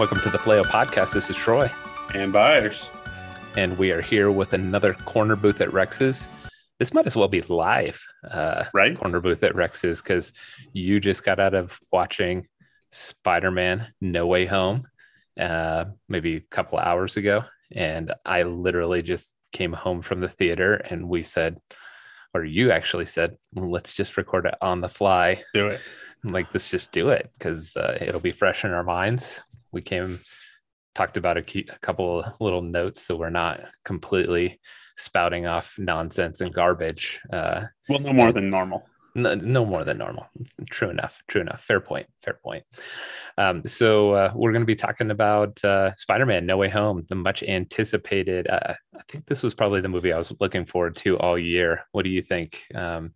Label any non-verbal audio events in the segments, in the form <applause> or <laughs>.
Welcome to the Flail Podcast. This is Troy, and Byers. and we are here with another corner booth at Rex's. This might as well be live, uh, Right? corner booth at Rex's, because you just got out of watching Spider Man No Way Home uh, maybe a couple hours ago. And I literally just came home from the theater and we said, or you actually said, let's just record it on the fly. Do it. I'm like, let's just do it because uh, it'll be fresh in our minds. We came, talked about a, key, a couple of little notes so we're not completely spouting off nonsense and garbage. Uh, Well, no more than normal. no, no more than normal. True enough. True enough. Fair point. Fair point. Um, so uh, we're going to be talking about uh, Spider-Man: No Way Home, the much anticipated. Uh, I think this was probably the movie I was looking forward to all year. What do you think? Um,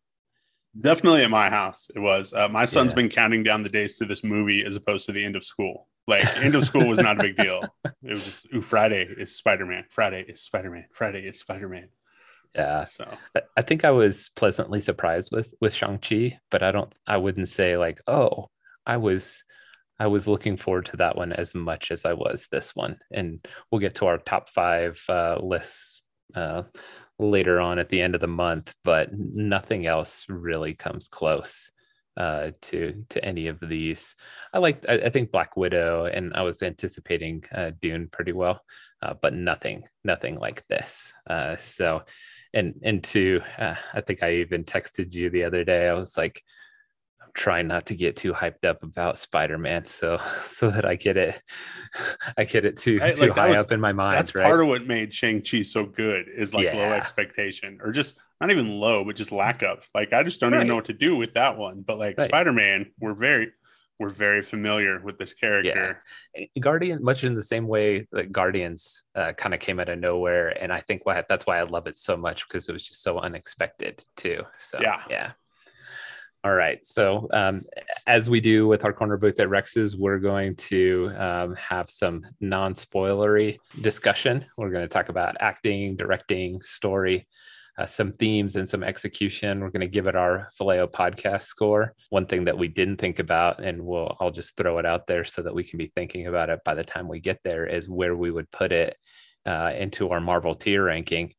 Definitely at my house, it was. Uh, my son's Yeah. been counting down the days to this movie as opposed to the end of school. Like, end of school was not a big deal. <laughs> It was just, ooh, Friday is Spider Man. Friday is Spider Man. Friday is Spider Man. yeah, So, I- think I was pleasantly surprised with with Shang Chi, but I don't. I wouldn't say like, oh, I was. I was looking forward to that one as much as I was this one, and we'll get to our top five uh, lists uh, later on at the end of the month. But nothing else really comes close uh, to to any of these. I like. I, I think Black Widow, and I was anticipating uh, Dune pretty well, uh, but nothing, nothing like this. Uh, so and and two uh, i think i even texted you the other day i was like trying not to get too hyped up about spider-man so <laughs> so that i get it <laughs> i get it too Right, too like, high was- up in my mind that's right part of what made Shang-Chi so good is like low expectation or just not even low, but just lack of. Like, I just don't Right. even know what to do with that one. But like, Right. Spider Man, we're very, we're very familiar with this character. guardian much in the same way that guardians uh, kind of came out of nowhere and i think why that's why i love it so much because it was just so unexpected too so Yeah. yeah all right so um, as we do with our corner booth at rex's we're going to um, have some non-spoilery discussion we're going to talk about acting directing story uh, some themes and some execution. We're going to give it our Phileo podcast score. One thing that we didn't think about, and we'll I'll just throw it out there so that we can be thinking about it by the time we get there, is where we would put it uh, into our Marvel tier ranking.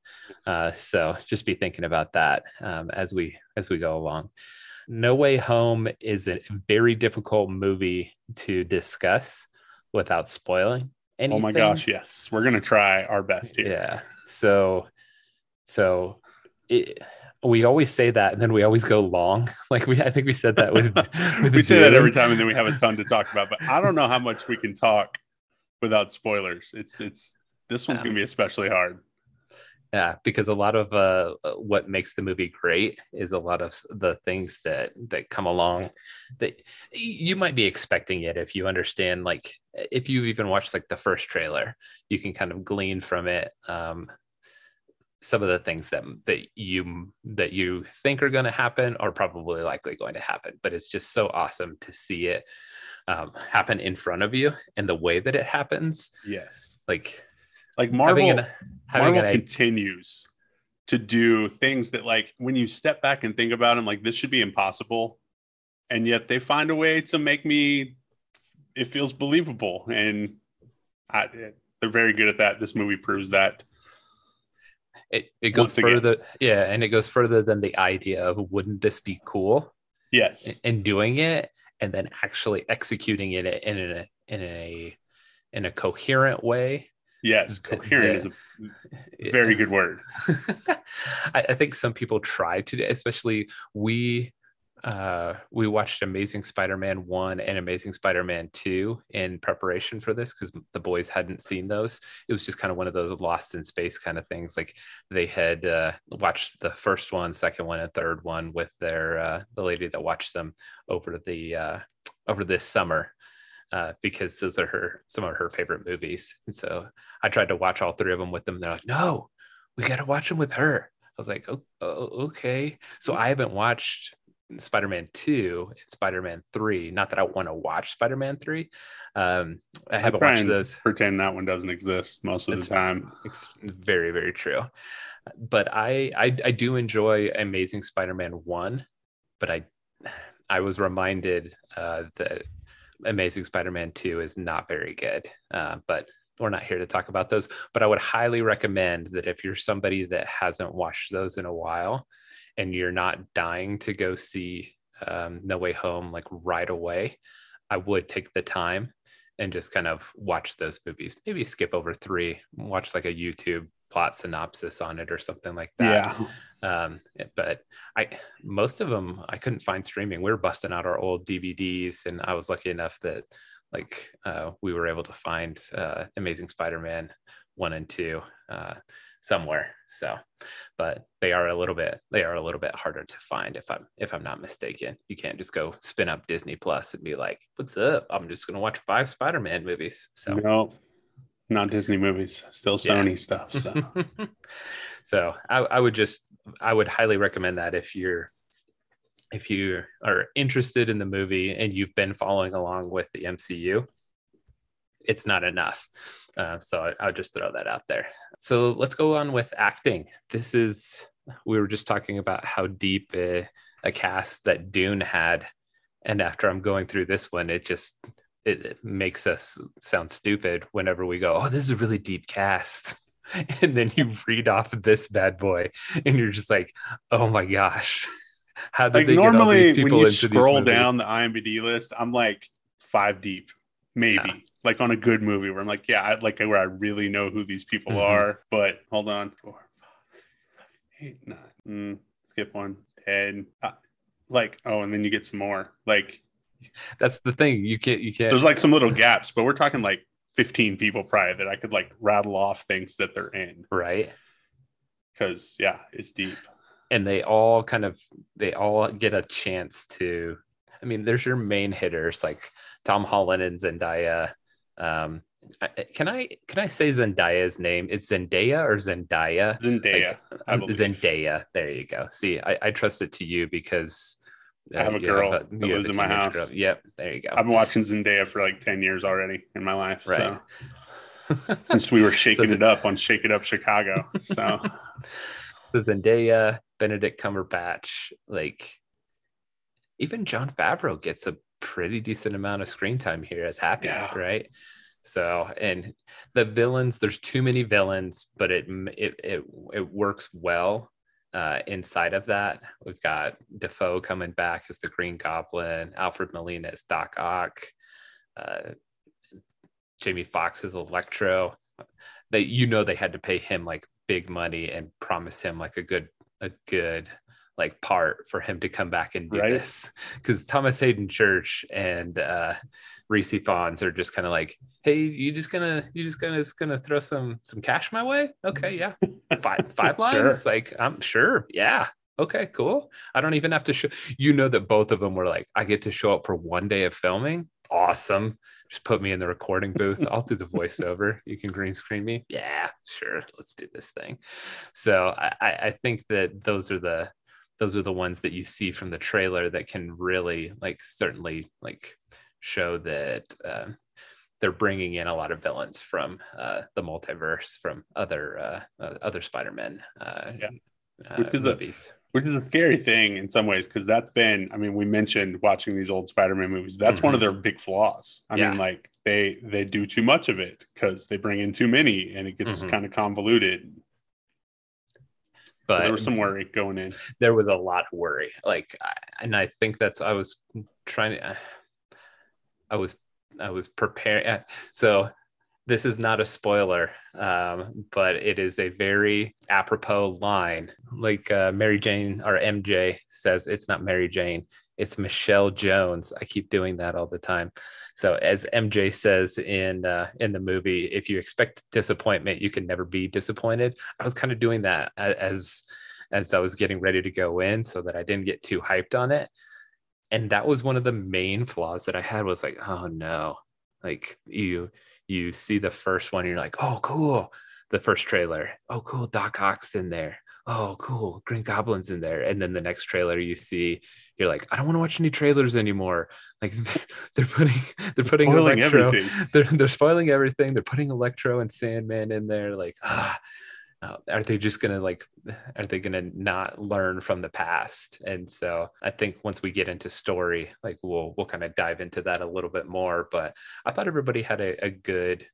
Uh, so just be thinking about that um, as we as we go along. No Way Home is a very difficult movie to discuss without spoiling. Anything. Oh my gosh, yes. We're gonna try our best here. Yeah. So, so it, we always say that, and then we always go long. <laughs> Like we, I think we said that with. <laughs> with we say that every time, and then we have a ton to talk about. But I don't know how much we can talk without spoilers. It's it's this one's Um, gonna be especially hard. Yeah, because a lot of uh, what makes the movie great is a lot of the things that that come along that you might be expecting it if you understand. Like if you've even watched like the first trailer, you can kind of glean from it um, some of the things that that you that you think are going to happen are probably likely going to happen. But it's just so awesome to see it um, happen in front of you and the way that it happens. Yes, Like like Marvel. having an having Marvel continues to do things that, like, when you step back and think about them, like this should be impossible, and yet they find a way to make me. It feels believable, and I, they're very good at that. This movie proves that. it, it goes further yeah and it goes further than the idea of wouldn't this be cool Yes, and doing it and then actually executing it in a in a in a coherent way yes, coherent is a very good word. <laughs> I, I think some people try to especially we uh we watched amazing spider-man 1 and amazing spider-man 2 in preparation for this because the boys hadn't seen those. It was just kind of one of those lost in space kind of things. Like they had uh watched the first one second one and third one with their uh the lady that watched them over the uh over this summer uh, because those are her some of her favorite movies. And so I tried to watch all three of them with them. They're like, no, we got to watch them with her. I was like, oh, okay. So I haven't watched Spider-Man 2 and Spider-Man 3. Not that I want to watch Spider-Man 3. Um, I haven't watched those. Pretend that one doesn't exist most of It's- the time. It's very, very true. But I, I, I do enjoy Amazing Spider-Man one, but I, I was reminded uh, that Amazing Spider-Man 2 is not very good. Uh, but we're not here to talk about those. But I would highly recommend that if you're somebody that hasn't watched those in a while and you're not dying to go see um, No Way Home like right away, I would take the time and just kind of watch those movies. Maybe skip over three, watch like a YouTube plot synopsis on it or something like that. Yeah. Um, but I most of them I couldn't find streaming. We were busting out our old DVDs, and I was lucky enough that like uh, we were able to find uh, Amazing Spider-Man one and two uh, somewhere. So, but they are a little bit they are a little bit harder to find if I'm if I'm not mistaken. You can't just go spin up Disney Plus and be like, "What's up? I'm just gonna watch five Spider-Man movies." So no, not Disney movies, still Sony yeah. stuff. So, <laughs> so I, I would just I would highly recommend that if you're if you are interested in the movie and you've been following along with the MCU, it's not enough. Uh, so I, will just throw that out there. So let's go on with acting. This is, we were just talking about how deep a, a cast that Dune had. And after I'm going through this one, it just, it, it makes us sound stupid whenever we go, oh, this is a really deep cast. <laughs> And then you read off this bad boy and you're just like, oh my gosh. How did like they normally, get all these people when you scroll down the IMDb list, I'm like five deep, maybe. Yeah like on a good movie where I'm like, yeah, I, like where I really know who these people mm-hmm. are. But hold on, four, five, eight, nine, mm, skip one, ten. Uh, like, oh, and then you get some more. Like, that's the thing. You can't. You can't. There's like some little gaps, but we're talking like 15 people probably that I could like rattle off things that they're in. Right. Because yeah, it's deep. And they all kind of they all get a chance to. I mean, there's your main hitters like Tom Holland and Zendaya um, can I can I say Zendaya's name? It's Zendaya or Zendaya? Zendaya. Like, Zendaya. There you go. See, I, I trust it to you because I have a girl have a, that lives in my house. Girl. Yep, there you go. I've been watching Zendaya for like ten years already in my life. Right. So. <laughs> Since we were shaking so, it up on Shake It Up Chicago. So, <laughs> so Zendaya, Benedict Cumberbatch, like even Jon Favreau gets a pretty decent amount of screen time here as Happy, yeah. right? So, and the villains, there's too many villains, but it it it, it works well uh, inside of that. We've got Dafoe coming back as the Green Goblin, Alfred Molina as Doc Ock, uh, Jamie Foxx as Electro. They, you know, they had to pay him like big money and promise him like a good a good like part for him to come back and do right. this <laughs> because Thomas Haden Church and uh Rhys Ifans are just kind of like, hey, you just gonna you just gonna just gonna throw some some cash my way? Okay, yeah, <laughs> five five lines. Sure. Like I'm sure, yeah. Okay, cool. I don't even have to show. You know that both of them were like, I get to show up for one day of filming. Awesome. Just put me in the recording booth. I'll do the voiceover. You can green screen me. Yeah, sure. Let's do this thing. So I, I think that those are the those are the ones that you see from the trailer that can really like certainly like show that uh, they're bringing in a lot of villains from uh, the multiverse from other uh, uh other spider-man uh, yeah. Uh, which is movies a, which is a scary thing in some ways because that's been i mean we mentioned watching these old spider-man movies that's mm-hmm. one of mm-hmm. their big flaws i yeah. mean like they they do too much of it because they bring in too many and it gets mm-hmm. kind of convoluted but so there was some worry going in. There was a lot of worry, like, and I think that's I was trying to, I was I was preparing. So this is not a spoiler, um, but it is a very apropos line. Like uh, Mary Jane or MJ says, it's not Mary Jane, it's Michelle Jones. I keep doing that all the time. So as MJ says in uh, in the movie, if you expect disappointment, you can never be disappointed. I was kind of doing that as as I was getting ready to go in, so that I didn't get too hyped on it. And that was one of the main flaws that I had was like, oh no, like you you see the first one, you're like, oh cool, the first trailer, oh cool, Doc Ock's in there, oh cool, Green Goblin's in there, and then the next trailer you see you're like, I don't want to watch any trailers anymore. Like <laughs> they're putting they're putting spoiling Electro, everything. <laughs> they're they're spoiling everything. They're putting Electro and Sandman in there. Like ah, uh, are they just gonna like <sighs> are they gonna not learn from the past? And so i think once we get into story like we'll we'll kind of dive into that a little bit more but i thought everybody had a, a good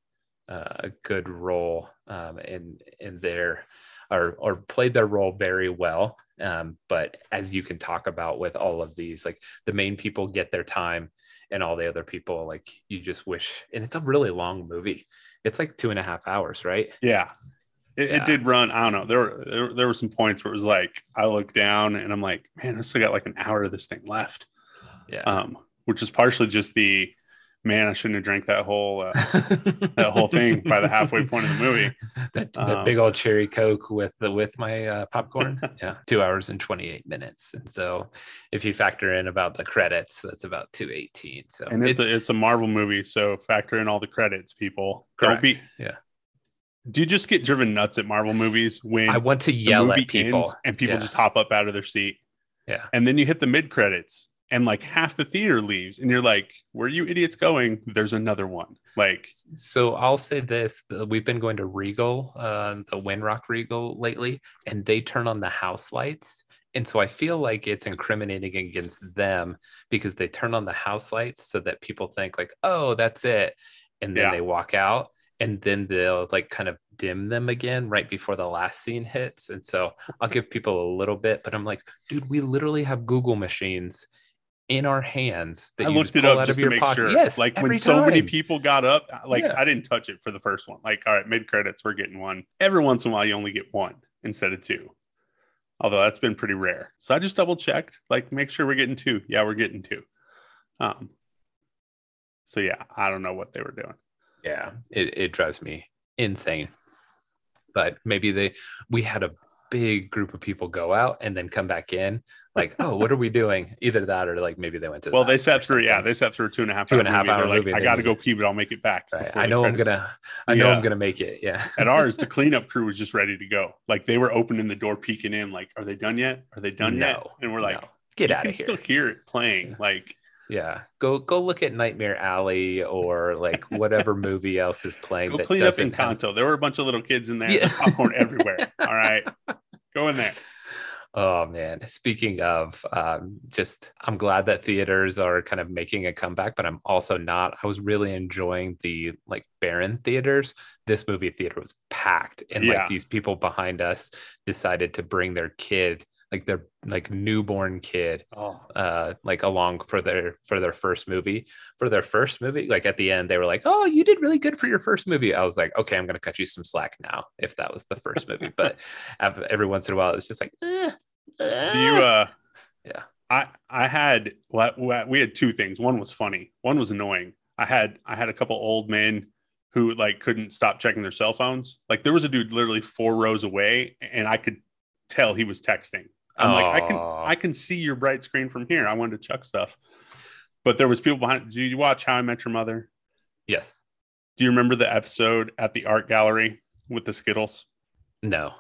uh, a good role um, in in their or or played their role very well. Um, but as you can talk about with all of these like the main people get their time and all the other people like you just wish and it's a really long movie. It's like two and a half hours right? Yeah. It, Yeah. it did run. I don't know. There were there, there were some points where it was like I looked down and I'm like, man, I still got like an hour of this thing left. yeah Um, which is partially just the man, I shouldn't have drank that whole uh, <laughs> that whole thing by the halfway point of the movie. <laughs> that, that Um, big old cherry coke with the with my uh, popcorn <laughs> yeah two hours and 28 minutes and so if you factor in about the credits that's about 218 so And it's, a, it's a Marvel movie, so factor in all the credits, people. Don't be. Yeah. Do you just get driven nuts at Marvel movies when i want to yell at people and people Yeah. just hop up out of their seat? yeah And then you hit the mid credits and like half the theater leaves, and you're like, "Where are you idiots going?" There's another one. Like, So I'll say this: we've been going to Regal, uh, the Winrock Regal lately, and they turn on the house lights, and so I feel like it's incriminating against them because they turn on the house lights so that people think like, "Oh, that's it," and then Yeah. they walk out, and then they'll like kind of dim them again right before the last scene hits, and so I'll give people a little bit, but I'm like, dude, we literally have Google machines in our hands that I you looked just it up out just of to your make pocket. sure. Yes, like when so many people got up, like Yeah. I didn't touch it for the first one. Like, all right, mid credits, we're getting one. Every once in a while, you only get one instead of two. Although that's been pretty rare. So I just double checked, like, make sure we're getting two. Yeah, we're getting two. Um. So yeah, I don't know what they were doing. Yeah it, it drives me insane but maybe they we had a big group of people go out and then come back in like oh what are we doing either that or like maybe they went to the Well, they sat through, yeah, they sat through a two and a half Two hour and a half movie. They're like, I got to go pee, but I'll make it back. Right. i know i'm gonna i know i'm gonna make it yeah At ours, the cleanup crew was just ready to go. Like they were opening the door, peeking in, like, are they done yet? Are they done yet? And we're like, no. get out of here still hear it playing. Like, yeah go go look at nightmare alley or like whatever <laughs> movie else is playing go that clean up doesn't have- There were a bunch of little kids in there. Yeah. Popcorn everywhere. <laughs> All right. Go in there. Oh man, speaking of um, just I'm glad that theaters are kind of making a comeback, but I'm also not. I was really enjoying the like Baron theaters. This movie theater was packed, and Yeah. like these people behind us decided to bring their kid, like their like newborn kid, Oh, uh like along for their for their first movie for their first movie like at the end they were like oh you did really good for your first movie i was like okay i'm gonna cut you some slack now if that was the first movie <laughs> but every once in a while it's just like "Eh, you, eh." uh, Yeah. I, I had, well, we had two things. One was funny. One was annoying. I had, I had a couple old men who like couldn't stop checking their cell phones. Like there was a dude literally four rows away and I could tell he was texting. I'm like, I can I can see your bright screen from here. I wanted to chuck stuff. But there was people behind. Do you watch How I Met Your Mother? yes Do you remember the episode at the art gallery with the Skittles? no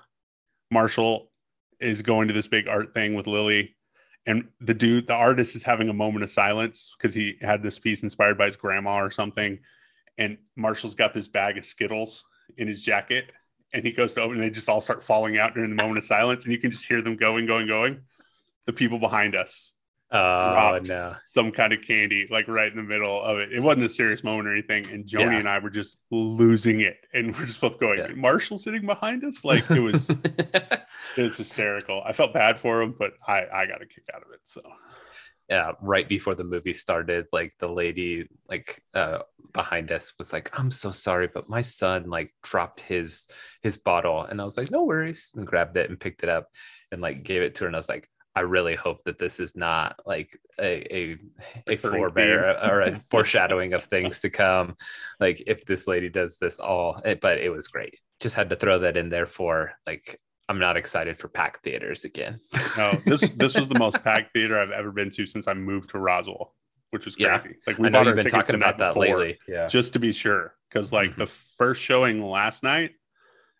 Marshall is going to this big art thing with Lily, and the dude, the artist, is having a moment of silence because he had this piece inspired by his grandma or something. And Marshall's got this bag of Skittles in his jacket, and he goes to open, and they just all start falling out during the moment of silence, and you can just hear them going, going, going. The people behind us, oh Dropped. no some kind of candy, like right in the middle of it. It wasn't a serious moment or anything, and Joni Yeah. and I were just losing it, and we're just both going, Yeah. "Marshall sitting behind us!" Like it was. <laughs> It was hysterical. I felt bad for him, but I I got a kick out of it. So yeah right before the movie started like the lady like uh behind us was like i'm so sorry but my son like dropped his his bottle. And i was like no worries and grabbed it and picked it up and like gave it to her. And i was like i really hope that this is not like a a, a forebear or a <laughs> foreshadowing of things to come like if this lady does this all. It- but it was great. Just had to throw that in there for like i'm not excited for packed theaters again <laughs> no, this this was the most packed theater I've ever been to since I moved to Roswell, which was Yeah. crazy. Like i know bought our tickets talking about that before lately yeah just to be sure, because like Mhm. the first showing last night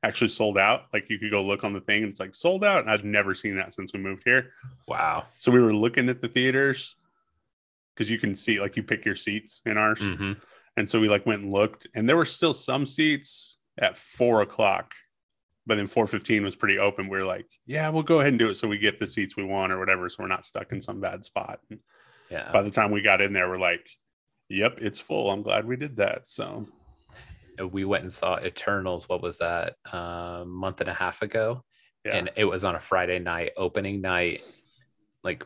actually sold out. Like you could go look on the thing, and it's like sold out, and I've never seen that since we moved here. wow So we were looking at the theaters because you can see like you pick your seats in ours. hmm And so we like went and looked, and there were still some seats at four o'clock but then 415 was pretty open. We are like, yeah, we'll go ahead and do it so we get the seats we want or whatever. So we're not stuck in some bad spot. And Yeah. by the time we got in there, we're like, yep, it's full. I'm glad we did that. So we went and saw Eternals. What was that? A month and a half ago. yeah, and it was on a Friday night, opening night, like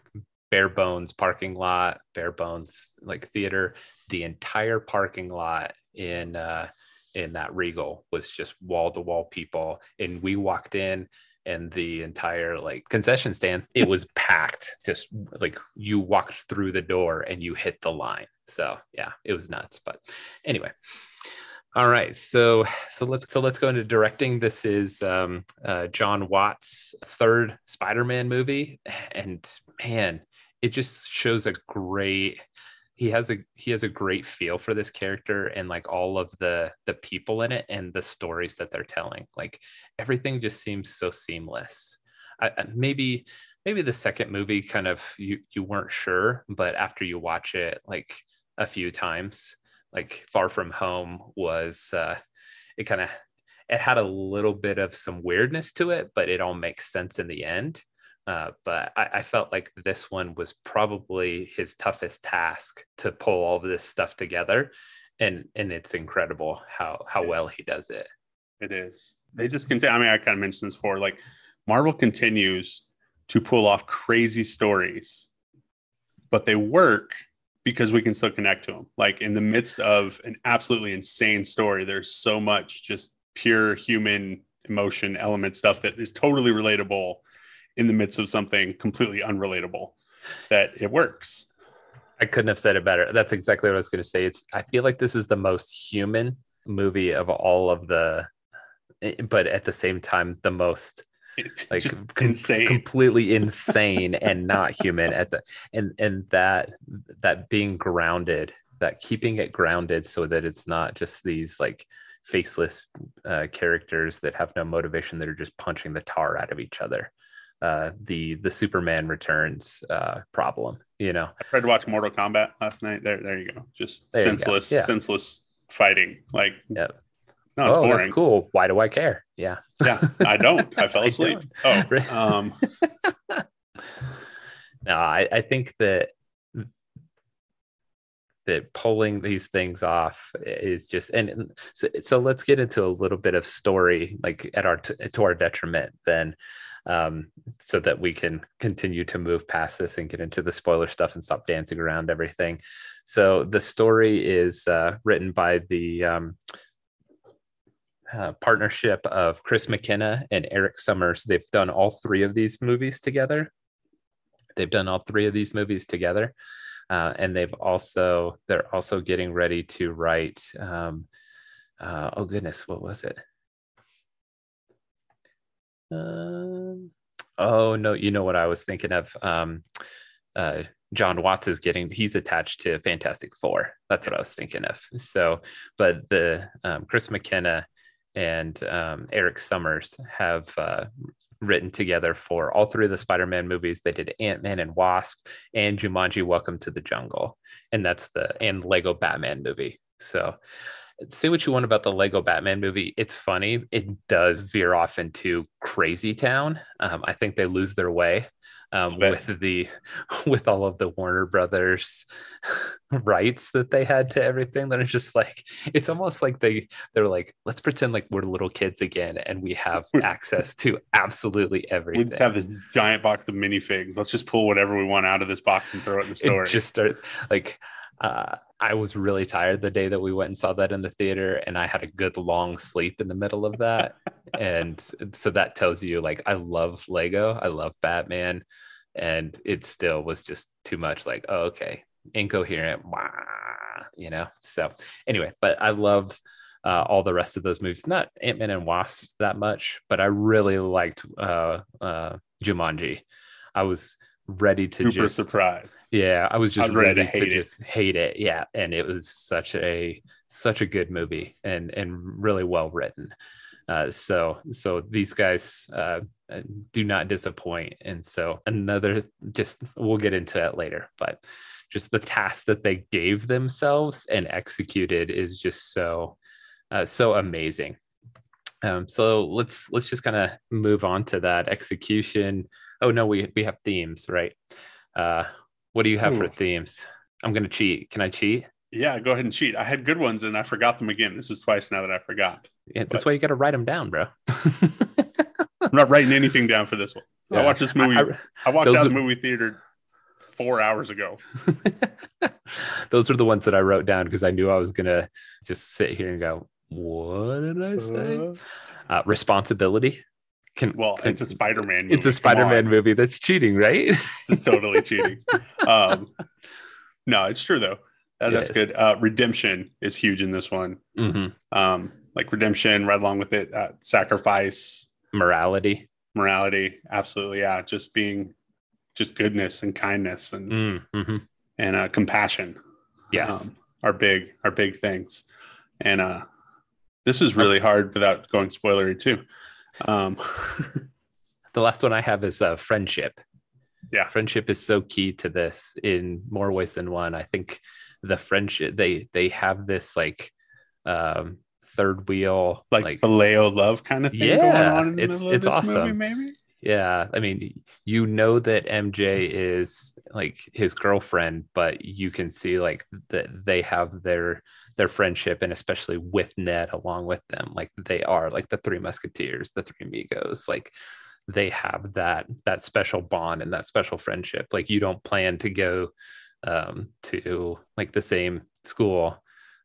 bare bones parking lot, bare bones like theater. The entire parking lot in uh, in that Regal was just wall to wall people, and we walked in. And the entire like concession stand, it was <laughs> packed. Just like you walked through the door and you hit the line. So yeah, it was nuts. But anyway, all right, so so let's so let's go into directing. This is um, uh, Jon Watts' third Spider-Man movie, and man, it just shows a great. He has a he has a great feel for this character and like all of the the people in it and the stories that they're telling. Like everything just seems so seamless. I, maybe maybe the second movie kind of you you weren't sure, but after you watch it like a few times, like Far From Home was uh, it kind of it had a little bit of some weirdness to it, but it all makes sense in the end. Uh, but I, I felt like this one was probably his toughest task to pull all this stuff together, and and it's incredible how how It well is. he does it. it is. They just continue. I mean, I kind of mentioned this before. Like Marvel continues to pull off crazy stories, but they work because we can still connect to them. Like in the midst of an absolutely insane story, there's so much just pure human emotion element stuff that is totally relatable in the midst of something completely unrelatable that it works. I couldn't have said it better. That's exactly what I was going to say. It's I feel like this is the most human movie of all of the, eh, but at the same time the most like com- insane. completely <laughs> insane and not human at the and and that that being grounded that keeping it grounded so that it's not just these like faceless uh, characters that have no motivation that are just punching the tar out of each other uh the the superman returns uh problem you know I tried to watch Mortal Kombat last night. There, there you go. Just There you go. senseless, Yeah. senseless fighting. Like, no, it's oh boring. that's cool why do i care yeah Yeah, I <laughs> don't. I fell asleep. don't. Oh, <laughs> um, <laughs> no i i think that that pulling these things off is just and and so, so let's get into a little bit of story like at our to our detriment then um so that we can continue to move past this and get into the spoiler stuff and stop dancing around everything so the story is uh, written by the um, uh, partnership of Chris McKenna and Erik Sommers. They've done all three of these movies together. They've done all three of these movies together, uh, and they've also they're also getting ready to write. Um, uh, oh goodness, what was it? Um, oh no, you know what I was thinking of. Um, uh, Jon Watts is getting he's attached to Fantastic Four. That's what I was thinking of. So, but the um, Chris McKenna and um, Erik Sommers have uh, written together for all three of the Spider-Man movies. They did Ant-Man and Wasp and Jumanji: Welcome to the Jungle, and that's the and Lego Batman movie. So, say what you want about the Lego Batman movie. It's funny. It does veer off into crazy town. Um, I think they lose their way um, with the <laughs> with all of the Warner Brothers <laughs> rights that they had to everything. That are just like it's almost like they they're like let's pretend like we're little kids again and we have <laughs> access to absolutely everything. we have this giant box of minifigs. Let's just pull whatever we want out of this box and throw it in the story. It just started like uh, I was really tired the day that we went and saw that in the theater, and I had a good long sleep in the middle of that. <laughs> and so that tells you, like, I love Lego, I love Batman, and it still was just too much. Like, oh, okay, incoherent, wah, you know. So anyway, but I love uh, all the rest of those movies. Not Ant Man and Wasp that much, but I really liked uh, uh, Jumanji. I was ready to super just surprised. Yeah, I was just was ready ready, to to, just hate it. Yeah, and it was such a such a good movie and and really well written. Uh, so so these guys uh, do not disappoint, and so another just we'll get into it later, but just the task that they gave themselves and executed is just so uh, so amazing. Um, so let's let's just kind of move on to that execution. Oh no, we we have themes, right? Uh, what do you have Ooh. for themes? I'm gonna cheat. Can I cheat? Yeah, go ahead and cheat. I had good ones and I forgot them again. This is twice now that I forgot. Yeah, that's but... why you got to write them down, bro. <laughs> I'm not writing anything down for this one. Yeah. I watched this movie. I, I, I walked out of the movie theater four hours ago. <laughs> <laughs> those are the ones that I wrote down because I knew I was gonna just sit here and go, "What did I say?" Uh, uh, responsibility. Can, well, can, it's a Spider-Man. Movie. It's a Spider-Man movie. That's cheating, right? it's totally cheating. <laughs> Um, no, it's true though. Uh, that's good. Uh, redemption is huge in this one. Mm-hmm. Um, like redemption, right along with it, uh, sacrifice, morality, morality. Absolutely, yeah. Just being, just goodness and kindness and mm-hmm. and uh, compassion. Yes, um, are big are big things. And uh, this is really hard without going spoilery too. Um, <laughs> the last one I have is uh, friendship. Yeah, friendship is so key to this in more ways than one. I think the friendship they they have this like um third wheel like, like phileo love kind of thing yeah it's it's awesome movie, maybe yeah i mean you know that mj is like his girlfriend but you can see like that they have their their friendship and especially with ned along with them like they are like the three musketeers the three amigos like they have that that special bond and that special friendship like you don't plan to go um, to like the same school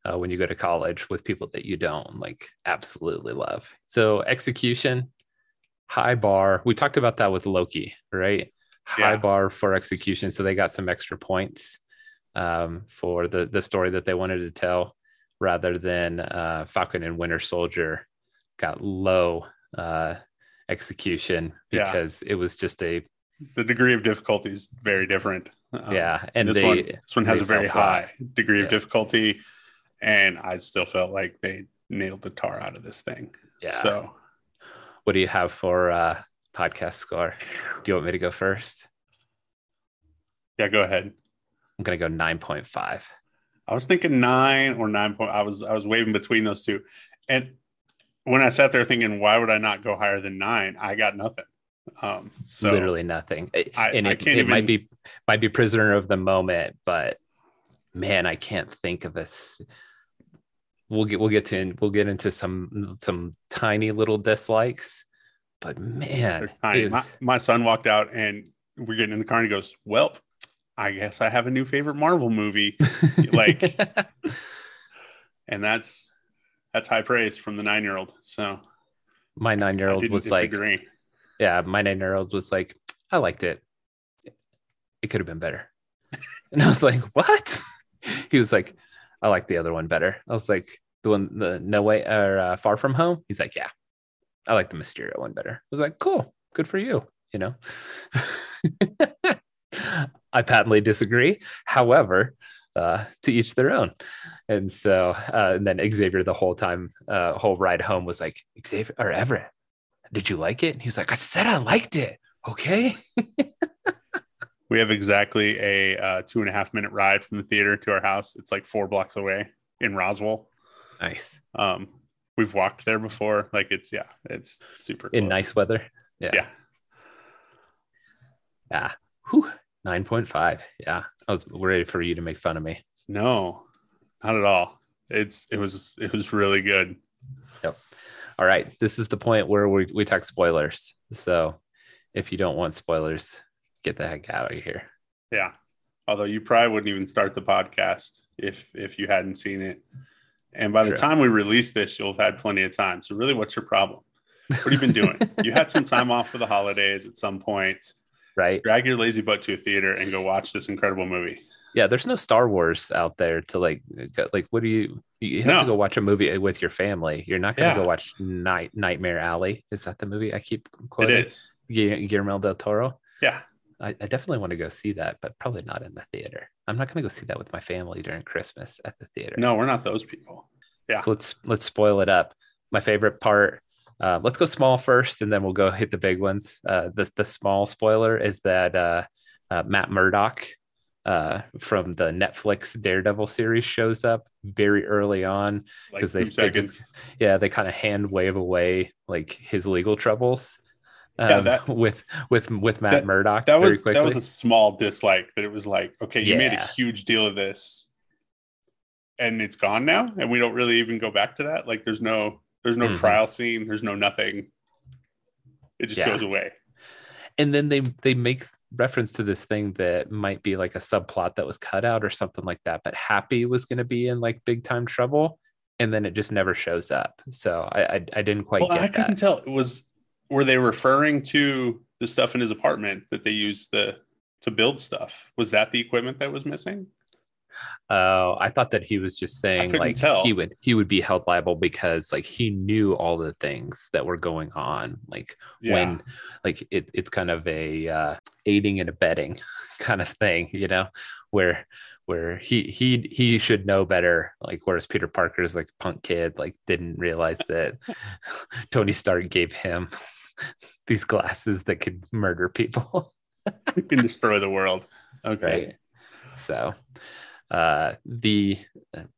uh, when you go to college with people that you don't like absolutely love. So execution, high bar. We talked about that with Loki, right? High yeah. bar for execution. So they got some extra points um, for the the story that they wanted to tell, rather than uh, Falcon and Winter Soldier got low uh, execution because yeah. it was just a the degree of difficulty is very different. Um, yeah, and this they, one this one has a very high degree yeah. of difficulty, and I still felt like they nailed the tar out of this thing. Yeah. So, what do you have for uh, podcast score? Do you want me to go first? Yeah, go ahead. I'm gonna go nine point five. I was thinking nine or nine point. I was I was waving between those two, and when I sat there thinking, why would I not go higher than nine? I got nothing. Um, so literally nothing. I, and it, it even... might be might be prisoner of the moment, but man, I can't think of a. We'll get we'll get to we'll get into some some tiny little dislikes, but man, was... my, my son walked out and we're getting in the car and he goes, "Well, I guess I have a new favorite Marvel movie." <laughs> like, and that's that's high praise from the nine year old. So my nine year old was disagree. like yeah, my nine year old was like, I liked it. It could have been better. <laughs> And I was like, what? <laughs> he was like, I like the other one better. I was like, the one, the No Way or uh, Far From Home. He's like, yeah, I like the Mysterio one better. I was like, cool, good for you. You know, I patently disagree. However, uh, to each their own. And so, uh, and then Xavier the whole time, uh, whole ride home was like, Xavier or Everett, did you like it? And he was like, I said I liked it. Okay. <laughs> we have exactly a uh, two and a half minute ride from the theater to our house. It's like four blocks away in Roswell. Nice. Um, we've walked there before. Like it's yeah, it's super in nice weather. Yeah. Yeah. Yeah. Whew. Nine point five. Yeah. I was ready for you to make fun of me. No, not at all. It's it was it was really good Yep. all right, this is the point where we, we talk spoilers. So if you don't want spoilers, get the heck out of here. Yeah. Although you probably wouldn't even start the podcast if if you hadn't seen it. And by the time we release this, you'll have had plenty of time. So really, what's your problem? What have you been doing? <laughs> you had some time off for the holidays at some point. Right. Drag your lazy butt to a theater and go watch this incredible movie. Yeah there's no star wars out there to like like what do you you have no. to go watch a movie with your family. You're not going to yeah. go watch night nightmare alley. Is that the movie i keep quoting? It is. Guillermo del toro? Yeah. I, I definitely want to go see that but probably not in the theater. I'm not going to go see that with my family during christmas at the theater. No we're not those people. Yeah. So let's let's spoil it up. My favorite part uh, let's go small first and then we'll go hit the big ones. Uh, the, the small spoiler is that uh, uh Matt Murdock uh, from the Netflix Daredevil series shows up very early on Like because they, they just yeah they kind of hand wave away like his legal troubles Yeah, um, that- <laughs> with with with Matt that- Murdock that was quickly. that was a small dislike but it was like okay you made a huge deal of this and it's gone now and we don't really even go back to that? Like there's no there's no Mhm. trial scene. There's no nothing. It just Yeah. goes away. And then they they make reference to this thing that might be like a subplot that was cut out or something like that but happy was going to be in like big time trouble and then it just never shows up. So i i, I didn't quite get it. well i couldn't that. tell. It was were they referring to the stuff in his apartment that they used the to build stuff? Was that the equipment that was missing oh i thought that he was just saying like tell. he would he would be held liable because like he knew all the things that were going on like when like it, it's kind of a uh, aiding and abetting <laughs> kind of thing you know where where he he he should know better like whereas peter parker is like punk kid like didn't realize that <laughs> tony stark gave him <laughs> these glasses that could murder people. You can destroy the world. Okay. Right so uh the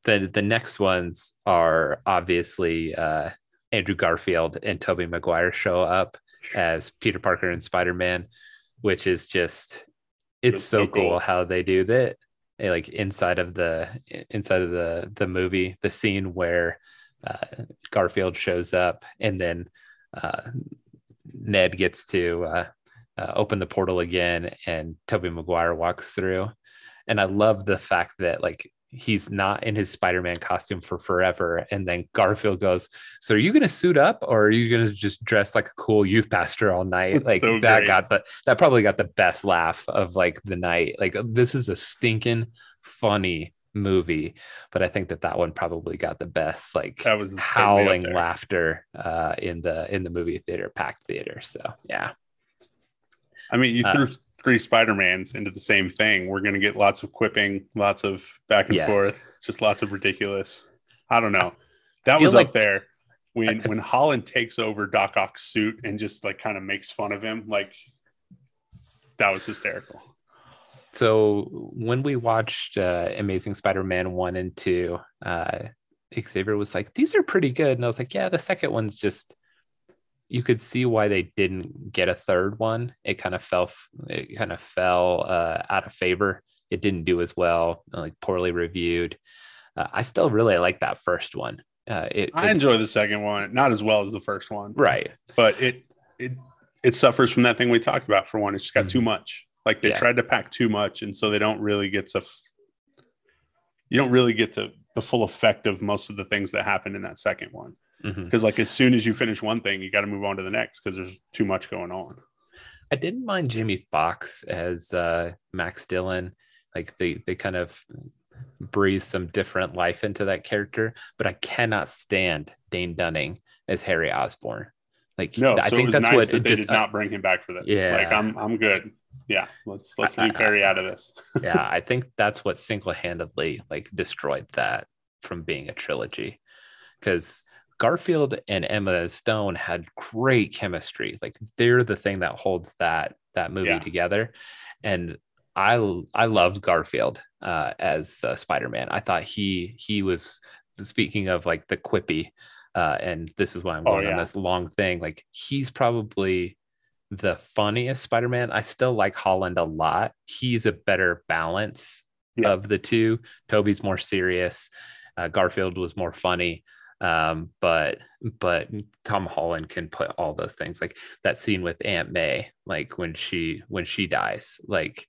the the next ones are obviously uh andrew garfield and Tobey Maguire show up as peter parker and spider-man which is just it's It's so cool. how they do that eh, like inside of the inside of the the movie the scene where uh, garfield shows up and then uh, ned gets to uh, uh, open the portal again and Tobey Maguire walks through and i love the fact that like he's not in his spider-man costume for forever. And then garfield goes so are you going to suit up or are you going to just dress like a cool youth pastor all night? Like So that great. got the that probably got the best laugh of like the night. Like this is a stinking funny movie but i think that that one probably got the best like that was howling laughter uh in the in the movie theater packed theater. So yeah. I mean, you Uh, threw three Spider-Mans into the same thing. We're going to get lots of quipping, lots of back and Yes. forth, just lots of ridiculous. I don't know. That was like- up there when <laughs> when Holland takes over Doc Ock's suit and just like kind of makes fun of him. Like that was hysterical. So when we watched uh, Amazing Spider-Man one and two, uh, Xavier was like, "These are pretty good," and I was like, "Yeah, the second one's just." You could see why they didn't get a third one. It kind of fell, it kind of fell uh, out of favor. It didn't do as well, like poorly reviewed. Uh, I still really like that first one. Uh, it, I enjoy the second one, not as well as the first one, right. but it it it suffers from that thing we talked about. For one, it's just got too much. Like they Yeah. tried to pack too much, and so they don't really get to. You don't really get to the full effect of most of the things that happened in that second one. Mhm. Because like as soon as you finish one thing, you got to move on to the next because there's too much going on. I didn't mind Jamie Foxx as uh, Max Dillon. Like they they kind of breathe some different life into that character, but I cannot stand Dane DeHaan as Harry Osborn. Like No, I so think that's nice what that it they just did not bring him back for this. Yeah. like I'm I'm good. Yeah, let's let's leave Harry out of this. <laughs> yeah, I think that's what single-handedly like destroyed that from being a trilogy. Because Garfield and Emma Stone had great chemistry. Like they're the thing that holds that that movie Yeah. together. And I I loved Garfield uh, as uh, Spider-Man. I thought he he was speaking of like the quippy, uh, and this is why I'm Oh, going on this long thing. Like he's probably the funniest Spider-Man. I still like Holland a lot. He's a better balance Yeah. of the two. Tobey's more serious. Uh, Garfield was more funny. Um, but but Tom Holland can put all those things like that scene with Aunt May, like when she when she dies, like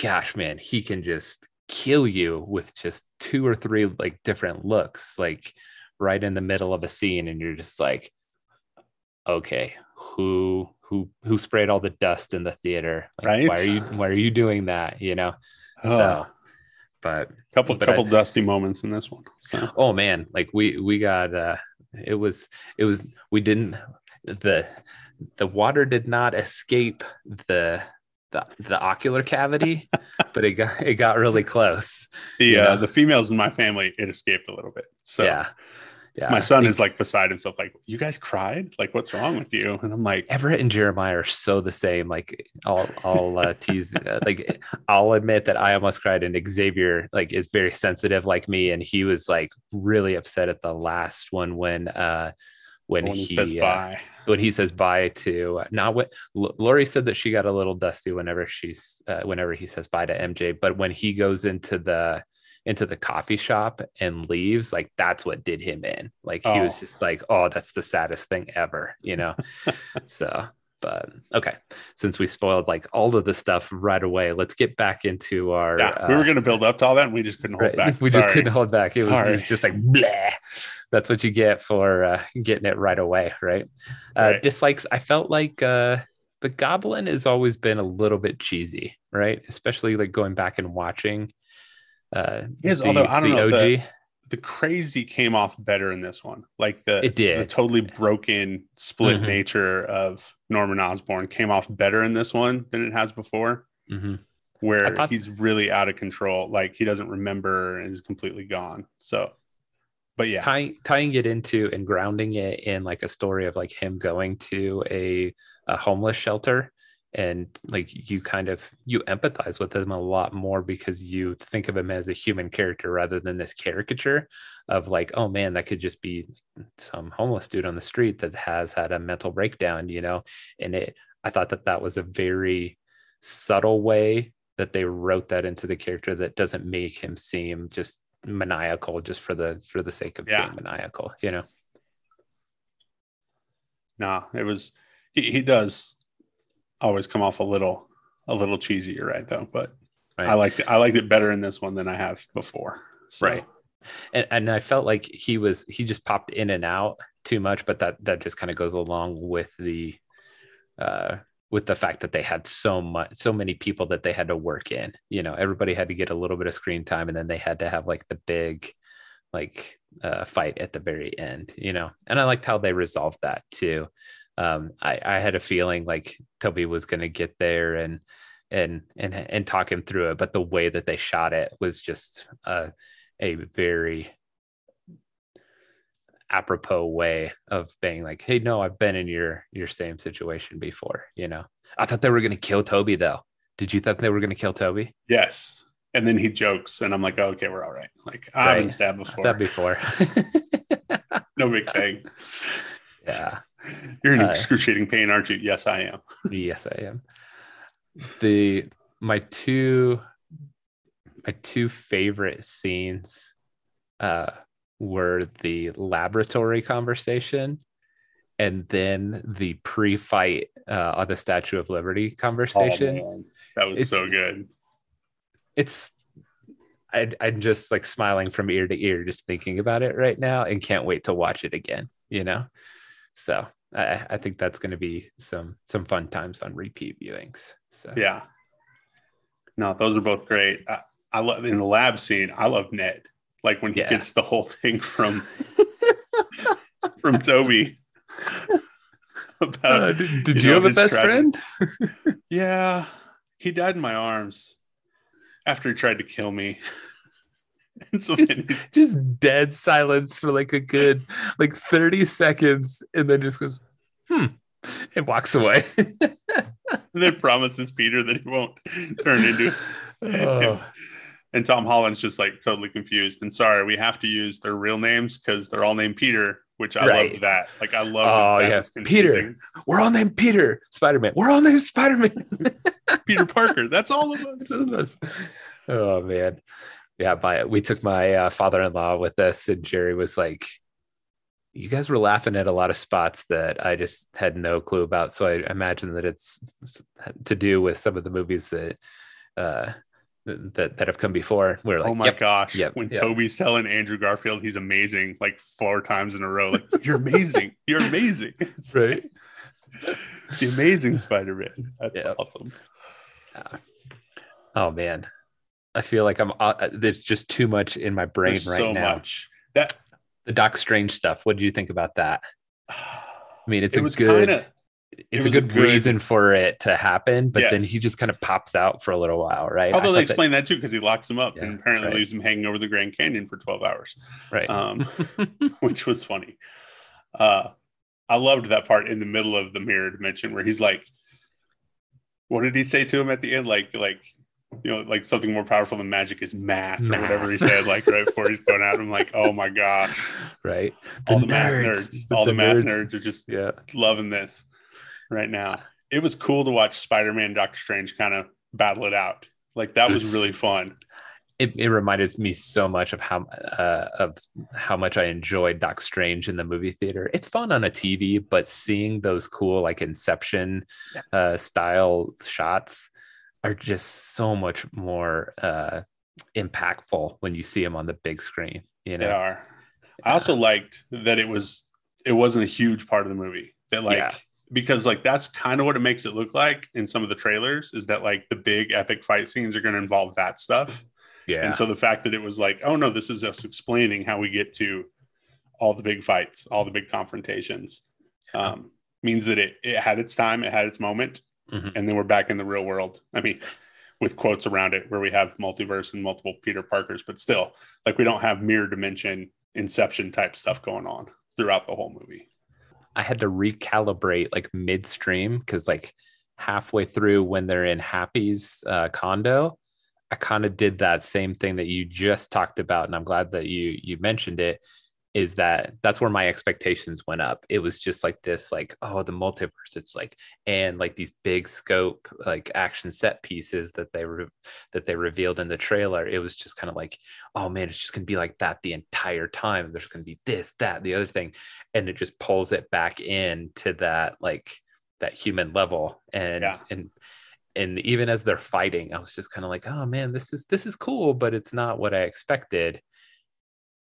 gosh man, he can just kill you with just two or three like different looks, like right in the middle of a scene, and you're just like, okay, who who who sprayed all the dust in the theater? Like, Right. Why are you why are you doing that? You know? Oh, So but couple but couple I- dusty moments in this one. So oh man like we we got uh it was it was we didn't the the water did not escape the the, the ocular cavity <laughs> but it got it got really close the Yeah. uh, the females in my family it escaped a little bit. So yeah Yeah, My son is like beside himself, like, "You guys cried? Like, what's wrong with you?" And I'm like, Everett and Jeremiah are so the same. Like I'll I'll uh, tease uh, like I'll admit that I almost cried and Xavier like is very sensitive like me and he was like really upset at the last one when uh when, when he, he says uh, bye. when he says bye to not what Lori said that she got a little dusty whenever she's uh, whenever he says bye to MJ but when he goes into the into the coffee shop and leaves like that's what did him in. Like he was Oh. just like oh that's the saddest thing ever you know? <laughs> So but okay. Since we spoiled like all of the stuff right away let's get back into our Yeah, we uh, were gonna build up to all that, and we just couldn't hold right, back. <laughs> we just couldn't hold back. It was, it was just like bleh. that's what you get for uh, getting it right away right? Uh, Right. dislikes i felt like uh the goblin has always been a little bit cheesy right? Especially like going back and watching uh the, although I don't the know, og the- the crazy came off better in this one. Like the It did. the totally broken split Mhm. nature of Norman Osborn came off better in this one than it has before, Mhm. where thought- he's really out of control. Like he doesn't remember and is completely gone. So, but yeah, tying tying it into and grounding it in like a story of like him going to a, a homeless shelter and like you kind of you empathize with him a lot more because you think of him as a human character rather than this caricature of like oh man that could just be some homeless dude on the street that has had a mental breakdown you know and it i thought that that was a very subtle way that they wrote that into the character that doesn't make him seem just maniacal just for the for the sake of Yeah. being maniacal you know no, it was he, he does always come off a little a little cheesy. You're right though, but Right. I liked it. I liked it better in this one than I have before. So, Right. and, and i felt like he was he just popped in and out too much but that that just kind of goes along with the uh with the fact that they had so much so many people that they had to work in you know everybody had to get a little bit of screen time and then they had to have like the big like uh fight at the very end you know and i liked how they resolved that too um i i had a feeling like Tobey was going to get there and and and and talk him through it but the way that they shot it was just uh a very apropos way of being like hey no i've been in your your same situation before you know i thought they were going to kill Tobey though did you think they were going to kill Tobey Yes. And then he jokes, and I'm like, oh, okay, we're all right. Like I've been stabbed before. thought before <laughs> no big thing. <laughs> yeah You're in Uh, excruciating pain, aren't you? Yes, I am. <laughs> yes i am the my two my two favorite scenes uh were the laboratory conversation and then the pre-fight uh on the statue of liberty conversation Oh. That was It's- so good. it's I, i'm just like smiling from ear to ear just thinking about it right now and can't wait to watch it again you know so i i think that's going to be some some fun times on repeat viewings so Yeah. No, those are both great. I, I love in the lab scene. I love Ned. Like when he Yeah. gets the whole thing from <laughs> from Tobey. <laughs> about Uh, did did you you, know, have a best tragic- friend <laughs> Yeah, he died in my arms after he tried to kill me. <laughs> and so then just dead silence for like a good like 30 seconds and then just goes hmm and walks away <laughs> and then promises Peter that he won't turn into. <laughs> oh, And Tom Holland's just like totally confused. And sorry, we have to use their real names because they're all named Peter, which I Right. love that. Like I love Oh, that yeah. Peter. we're all named peter spider-man we're all named spider-man Peter Parker. That's all of us. Some of us. oh man yeah my we took my uh, father-in-law with us and jerry was like you guys were laughing at a lot of spots that i just had no clue about so i imagine that it's to do with some of the movies that uh that that have come before we're like oh my yep, gosh. yep, when yep. Tobey's telling Andrew Garfield he's amazing like four times in a row. Like, you're amazing. <laughs> You're amazing. <laughs> It's right the amazing Spider-Man. That's Yep. awesome. oh man i feel like i'm uh, there's just too much in my brain There's right so now much. That the doc strange stuff what do you think about that i mean it's it a was good kind of it's a was a good, good- reason for it to happen, but then he just kind of pops out for a little while, right? Although they thought that- explain that, too, because he locks him up Yeah, and apparently right. leaves him hanging over the Grand Canyon for 12 hours, right. um, <laughs> which was funny. Uh, I loved that part in the middle of the mirror dimension where he's like, what did he say to him at the end? Like, like, you know, like something more powerful than magic is math, or whatever he said, like right before he's going out. I'm like, oh my gosh, <laughs> right. all the math nerds, all the, math nerds. nerds are just Yeah. loving this right now. It was cool to watch Spider-Man, and Doctor Strange kind of battle it out. Like that was was- really fun. it, it reminded me so much of how uh, of how much I enjoyed Doc Strange in the movie theater. It's fun on a TV, but seeing those cool like Inception uh, style shots are just so much more uh, impactful when you see them on the big screen. You know, They are. I also liked that it was it wasn't a huge part of the movie. That like Yeah. because like that's kind of what it makes it look like in some of the trailers is that like the big epic fight scenes are going to involve that stuff. yeah, And so the fact that it was like, oh no, this is us explaining how we get to all the big fights, all the big confrontations, um, means that it it had its time, it had its moment, Mhm. and then we're back in the real world. I mean, with quotes around it, where we have multiverse and multiple Peter Parkers, but still, like we don't have mirror dimension, Inception type stuff going on throughout the whole movie. I had to recalibrate like midstream because like halfway through when they're in Happy's uh, condo, I kind of did that same thing that you just talked about, and I'm glad that you you mentioned it. Is that that's where my expectations went up? It was just like this, like oh, the multiverse. It's like and like these big scope like action set pieces that they re- that they revealed in the trailer. It was just kind of like oh man, it's just gonna be like that the entire time. There's gonna be this, that, the other thing and it just pulls it back in to that like that human level and Yeah. and and even as they're fighting i was just kind of like oh man this is this is cool but it's not what i expected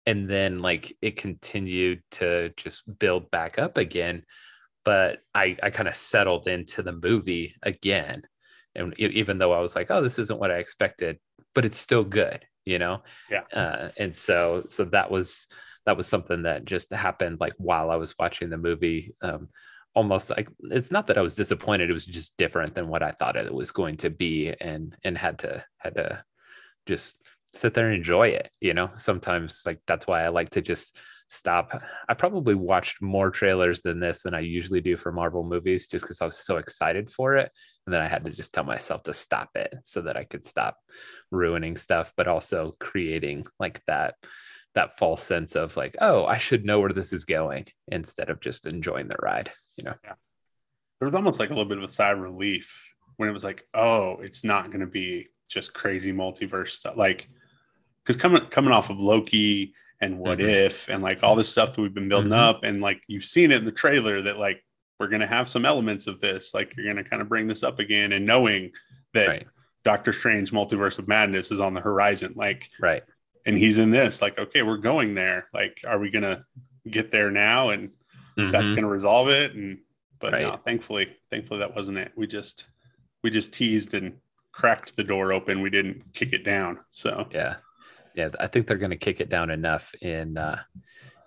and then like it continued to just build back up again but i i kind of settled into the movie again and even though i was like oh this isn't what i expected but it's still good you know Yeah. uh, and so so that was that was something that just happened like while I was watching the movie. Um, almost like it's not that I was disappointed; it was just different than what I thought it was going to be, and and had to had to just sit there and enjoy it. You know, sometimes like that's why I like to just stop. I probably watched more trailers than this than I usually do for Marvel movies, just because I was so excited for it, and then I had to just tell myself to stop it so that I could stop ruining stuff, but also creating like that that false sense of like, oh, I should know where this is going instead of just enjoying the ride, you know? There was almost like a little bit of a sigh of relief when it was like, oh, it's not going to be just crazy multiverse stuff. Like, because coming coming off of Loki and What Mhm. If and like all this stuff that we've been building Mhm. up, and like you've seen it in the trailer that like we're going to have some elements of this. Like you're going to kind of bring this up again, and knowing that Right. Doctor Strange Multiverse of Madness is on the horizon, like, Right. and he's in this, like, okay, we're going there. Like, are we going to get there now? And that's Mhm. going to resolve it and but no thankfully thankfully that wasn't it we just we just teased and cracked the door open we didn't kick it down so Yeah. Yeah. I think they're going to kick it down enough in, uh,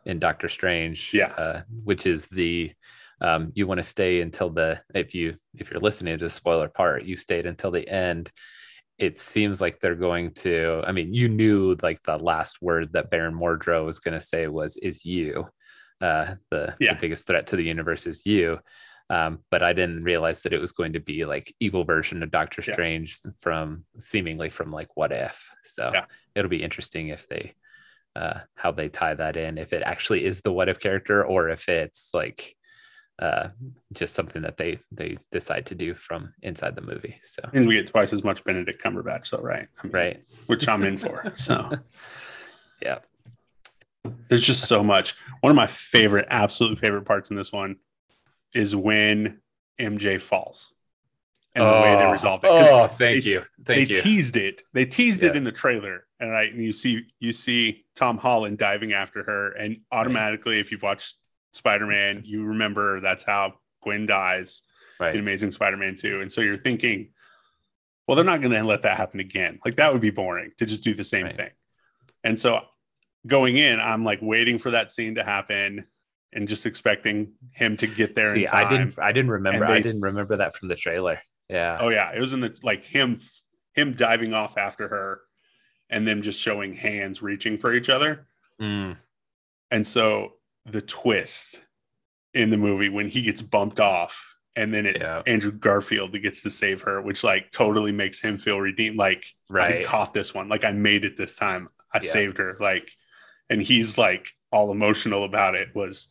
in Doctor Strange. Yeah. Uh, which is the, um, you want to stay until the, if you, if you're listening to the spoiler part, you stayed until the end. It seems like they're going to, I mean, you knew like the last word that Baron Mordo was going to say was, is you. Uh, the, Yeah. the biggest threat to the universe is you. Um, but I didn't realize that it was going to be like evil version of Doctor Yeah. Strange from seemingly from like what if. So Yeah. it'll be interesting if they uh how they tie that in, if it actually is the what if character or if it's like uh just something that they they decide to do from inside the movie. So and we get twice as much benedict cumberbatch so right I mean, right. which i'm in for so <laughs> Yeah. there's just so much one of my favorite absolute favorite parts in this one is when mj falls and the way they Oh, resolve it Oh, thank they- you. Thank they you. teased it. They teased it in the trailer, and I and you see you see Tom Holland diving after her, and automatically, if you've watched Spider Man, you remember that's how Gwen dies in. Amazing Spider Man Two, and so you're thinking, well, they're not going to let that happen again. Like that would be boring to just do the same Right. thing. And so going in, I'm like waiting for that scene to happen. And just expecting him to get there in Yeah. I didn't. I didn't remember. And I didn't remember that from the trailer. Yeah. Oh yeah, it was in the like him him diving off after her, and them just showing hands reaching for each other. Mm, And so the twist in the movie when he gets bumped off, and then it's Yeah. Andrew Garfield that gets to save her, which like totally makes him feel redeemed. Like I caught this one, like I made it this time. I Yeah. saved her. Like, and he's like all emotional about it. Was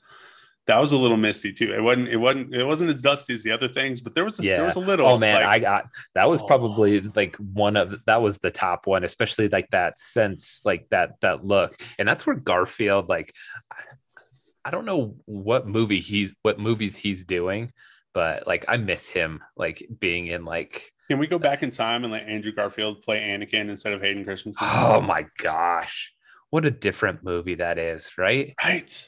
that was a little misty too. It wasn't. It wasn't. It wasn't as dusty as the other things, but there was. Yeah. There was a little. Oh man, like, I got that was Oh. probably like one of that was the top one, especially like that sense, like that that look, and that's where Garfield like. I don't know what movie he's what movies he's doing, but like I miss him like being in like Can we go back in time and let Andrew Garfield play Anakin instead of Hayden Christensen? oh my gosh, what a different movie that is, right? right.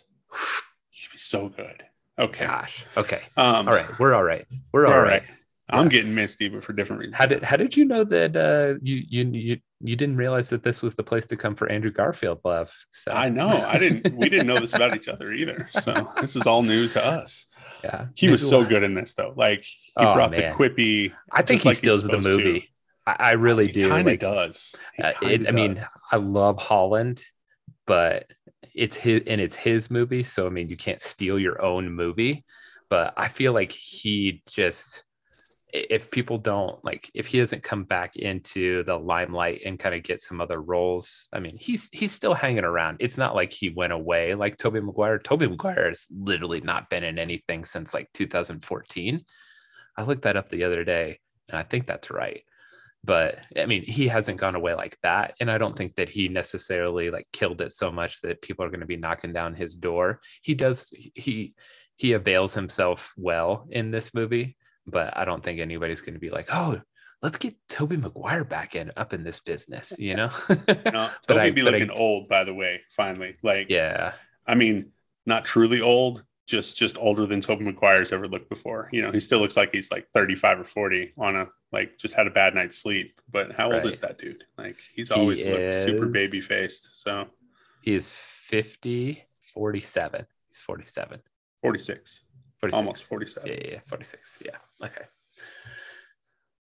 So good. Okay. Gosh. Okay. Um, All right. We're all right. We're All all right. right. I'm Yeah. getting misty, but for different reasons. How did how did you know that uh you you you you didn't realize that this was the place to come for Andrew Garfield love? So I know. I didn't. We didn't know this about each other either. So this is all new to us. yeah. He was so we'll- good in this, though. Like he Oh, brought man. the quippy. I think he like steals the to. movie. I, I really do. Kind of Like, does. Uh, it, I mean, does. I love Holland, but it's his and it's his movie. So I mean, you can't steal your own movie. But I feel like he just if people don't like if he doesn't come back into the limelight and kind of get some other roles, I mean, he's he's still hanging around. It's not like he went away like Tobey Maguire. Tobey Maguire has literally not been in anything since like 2014. I looked that up the other day, and I think that's right but I mean, he hasn't gone away like that. And I don't think that he necessarily like killed it so much that people are going to be knocking down his door. He does, he, he avails himself well in this movie, but I don't think anybody's going to be like, oh, let's get Tobey Maguire back in up in this business, you know? <laughs> No, <laughs> but Tobey I- be but I- old, by the way. Finally, like yeah. I mean, not truly old, just just older than Tobey Maguire's ever looked before. You know, he still looks like he's like 35 or 40 on a like just had a bad night's sleep. But how old is that dude? Like he's He always looked super baby faced. So He is 50, 47. He's 47. 46, 46. almost 47. Yeah, yeah, yeah, 46. Yeah. Okay.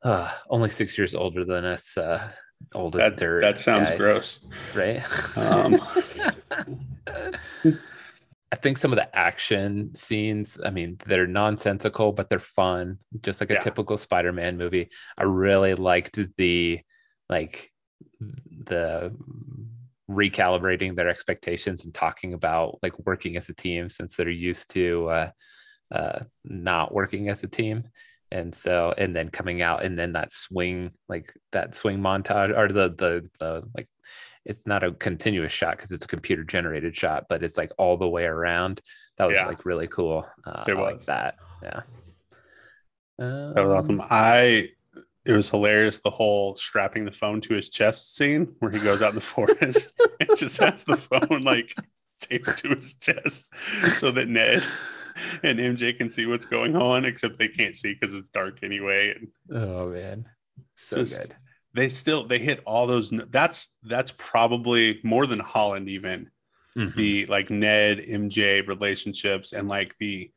Uh, only six years older than us. Uh, old That, dirt. that sounds guys, gross. Right. Um, <laughs> <laughs> <laughs> I think some of the action scenes, I mean, they're nonsensical, but they're fun, just like a Yeah. typical Spider-Man movie. I really liked the like the recalibrating their expectations and talking about like working as a team since they're used to uh, uh, not working as a team. And so, and then coming out, and then that swing, like that swing montage, or the the the like it's not a continuous shot because it's a computer generated shot, but it's like all the way around. That was Yeah. like really cool. Uh, It I like was. that. Yeah. That was awesome. Um, I it was hilarious the whole strapping the phone to his chest scene where he goes out in the forest <laughs> and just has the phone like taped to his chest so that Ned and MJ can see what's going on, except they can't see because it's dark anyway. And Oh man, so good. They still they hit all those. That's that's probably more than Holland even Mhm. the like Ned MJ relationships and like the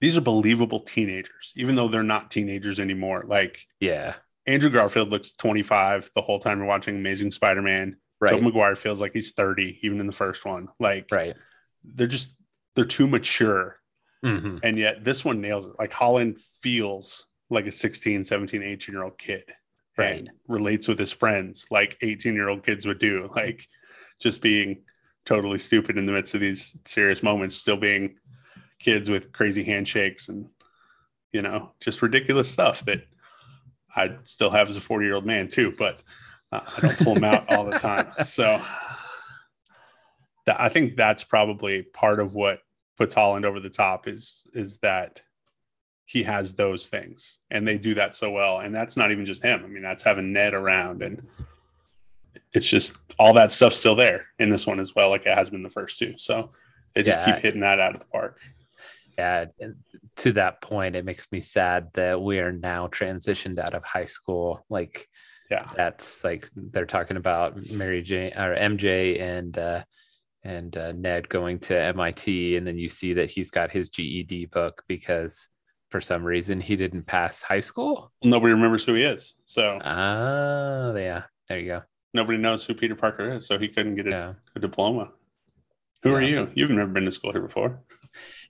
these are believable teenagers, even though they're not teenagers anymore. Like Yeah. Andrew Garfield looks 25 the whole time you're watching Amazing Spider-Man. Right. Tobey Maguire feels like he's 30, even in the first one. Like right. they're just they're too mature. Mhm. And yet this one nails it. Like Holland feels like a 16, 17, 18 year old kid. Right. And relates with his friends like 18 year old kids would do. <laughs> Like just being totally stupid in the midst of these serious moments, still being kids with crazy handshakes and you know, just ridiculous stuff that I still have as a 40 year old man too, but uh, I don't pull them out all the time. <laughs> So that, I think that's probably part of what puts Holland over the top is is that he has those things and they do that so well. And that's not even just him. I mean, that's having Ned around and it's just all that stuff's still there in this one as well, like it has been the first two. So they just Yeah. keep hitting that out of the park. Yeah. To that point, it makes me sad that we are now transitioned out of high school. Like Yeah. that's like they're talking about Mary Jane or MJ and uh and uh, Ned going to MIT, and then you see that he's got his GED book because for some reason he didn't pass high school. Nobody remembers who he is. So Oh, yeah. There you go. nobody knows who Peter Parker is. So he couldn't get a, Yeah. a diploma. Who are you? You've never been to school here before.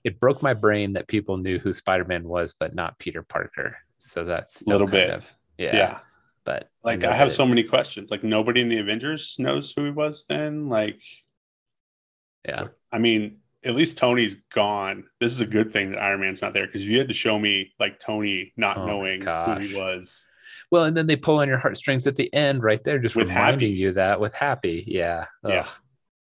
It broke my brain that people knew who Spider Man was, but not Peter Parker. So that's a Little bit. of yeah. yeah. But Like know I have that so many questions. Like nobody in the Avengers knows who he was then. Like yeah. I mean, at least Tony's gone. This is a good thing that Iron Man's not there because you had to show me like Tony not Oh knowing who he was. Well, and then they pull on your heartstrings at the end, right there, just With reminding Happy. you that with Happy. Yeah. Yeah.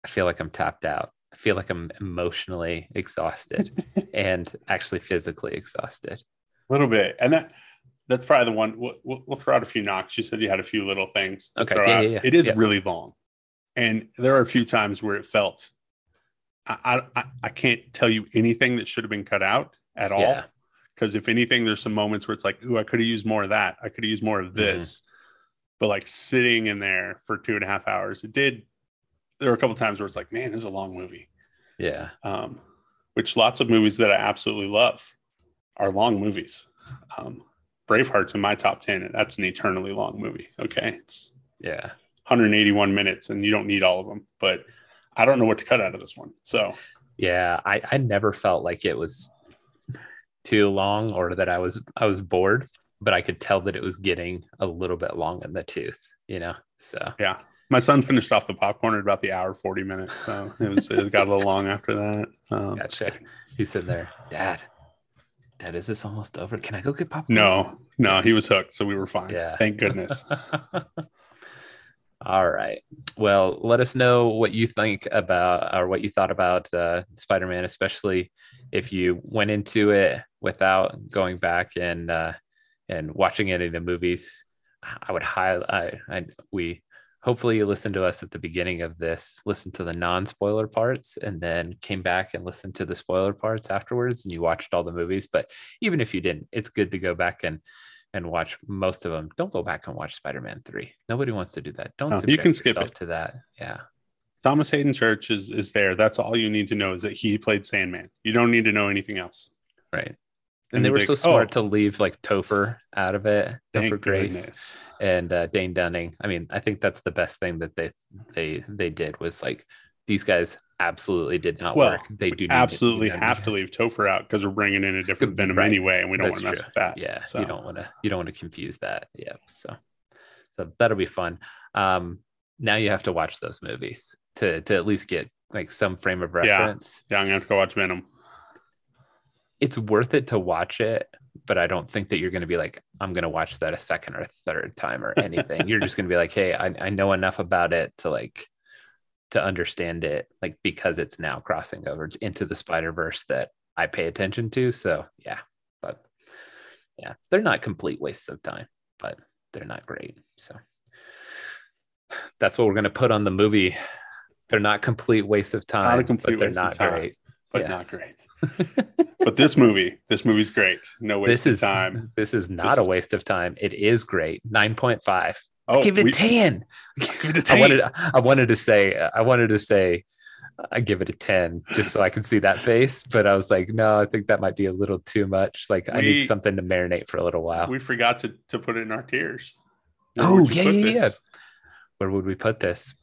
I feel like I'm tapped out. I feel like I'm emotionally exhausted <laughs> and actually physically exhausted. A little bit, and that that's probably the one. We'll, we'll, we'll throw out a few knocks. You said you had a few little things. Okay, yeah, yeah, yeah. It is Yeah. really long, and there are a few times where it felt. I I, I- can't tell you anything that should have been cut out at all. Yeah. Because if anything, there's some moments where it's like, ooh, I could have used more of that. I could have used more Mm-hmm. of this. But like sitting in there for two and a half hours, it did. There were a couple times where it's like, man, this is a long movie. Yeah. Um, which lots of movies that I absolutely love are long movies. Um, Braveheart's in my top 10, and that's an eternally long movie. Okay. It's Yeah. 181 minutes, and you don't need all of them, but I don't know what to cut out of this one. So, Yeah. I, I never felt like it was too long or that I was I was bored, but I could tell that it was getting a little bit long in the tooth, you know. So yeah. My son finished off the popcorn at about the hour 40 minutes. So it, was, it got a little long after that. Um, Gotcha. he's sitting there, Dad. Dad, is this almost over? Can I go get popcorn? No, no, he was hooked. So we were fine. Yeah. Thank goodness. <laughs> All right. Well, let us know what you think about or what you thought about uh, Spider Man, especially if you went into it without going back and uh, and watching any of the movies. I would I, we hopefully you listened to us at the beginning of this, listened to the non spoiler parts, and then came back and listened to the spoiler parts afterwards, and you watched all the movies. But even if you didn't, it's good to go back and and watch most of them. Don't go back and watch Spider Man three. Nobody wants to do that. Don't. No, you can skip yourself it. to that. Yeah. Thomas Haden Church is, is there. That's all you need to know is that he played Sandman. You don't need to know anything else. Right. And And they were think, so smart oh. to leave like Topher out of it. Topher Grace goodness. and uh, Dane DeHaan. I mean, I think that's the best thing that they they they did was like these guys absolutely did not Well, work. They do Absolutely know, have to leave Topher out because we're bringing in a different Venom Right. anyway, and we don't want to mess true. with that. Yeah, So, you don't want to you don't want to confuse that. Yeah, so so that'll be fun. Um, now you have to watch those movies to to at least get like some frame of Yeah. reference. yeah, I'm gonna have to go watch Venom. It's worth it to watch it, but I don't think that you're going to be like, I'm going to watch that a second or third time or anything. you're just going to be like, hey, I, I know enough about it to like to understand it, like because it's now crossing over into the Spider Verse that I pay attention to. So yeah, but yeah, they're not complete wastes of time, but they're not great. So that's what we're going to put on the movie. They're not complete wastes of time, complete but they're waste not time. great. but Yeah. not great. but this movie, this movie's great. No <laughs> waste this of is time. This is not This a is- waste of time. It is great. Nine point five. Oh, give it we- a ten. <laughs> give it a I 10. wanted. I wanted to say. I wanted to say. I give it a ten just so I can see that face, but I was like, no, I think that might be a little too much. Like I need something to marinate for a little while. We forgot to, to put it in our tiers. Where Oh, yeah, yeah, yeah. Where would we put this?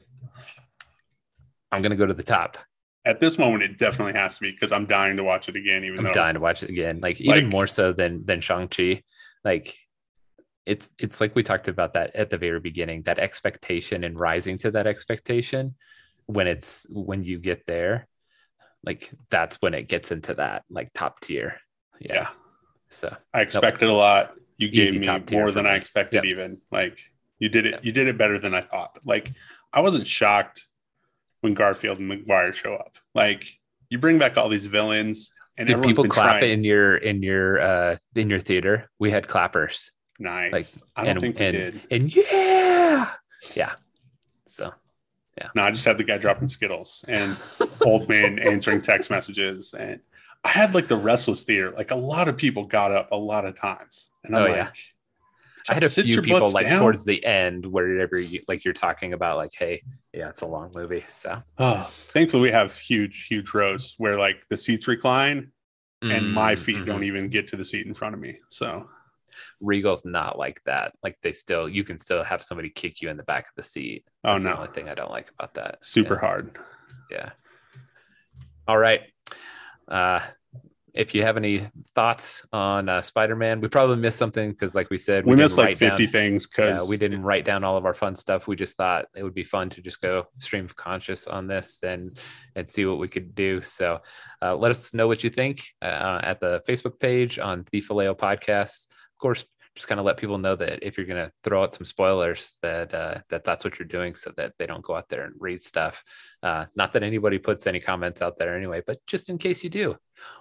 I'm gonna go to the top. At this moment, it definitely has to be because I'm dying to watch it again. Even I'm though dying to watch it again. Like even more so than than Shang Chi. Like it's it's like we talked about that at the very beginning. That expectation and rising to that expectation when it's when you get there, like that's when it gets into that like top tier. Yeah. yeah, So I expected a lot. You gave me more than me. I expected. Yep. Even like you did it. Yep. You did it better than I thought. Like I wasn't shocked when Garfield and Maguire show up. Like you bring back all these villains, and did people clap trying- in your in your uh in your theater? We had clappers. Nice. like, I don't and, think we and, did. And yeah. Yeah. So yeah. No, I just had the guy dropping Skittles and old man <laughs> answering text messages. And I had like the restless theater. Like a lot of people got up a lot of times. And I'm Oh, like, yeah. I had a few people like down. towards the end, wherever you like you're talking about, like, hey, yeah, it's a long movie. So Oh, thankfully we have huge, huge rows where like the seats recline and my feet Mm, don't even get to the seat in front of me. So Regal's not like that. Like they still, you can still have somebody kick you in the back of the seat. oh That's the no, only thing I don't like about that. super Yeah. hard. yeah all right uh if you have any thoughts on uh, spider-man we probably missed something because like we said We, didn't missed like write down- 50 things yeah, because we didn't write down all of our fun stuff we just thought it would be fun to just go stream of conscious on this and and see what we could do so uh, let us know what you think uh, at the facebook page on the Phileo podcast course just kind of let people know that if you're going to throw out some spoilers that uh, that that's what you're doing so that they don't go out there and read stuff uh, not that anybody puts any comments out there anyway but just in case you do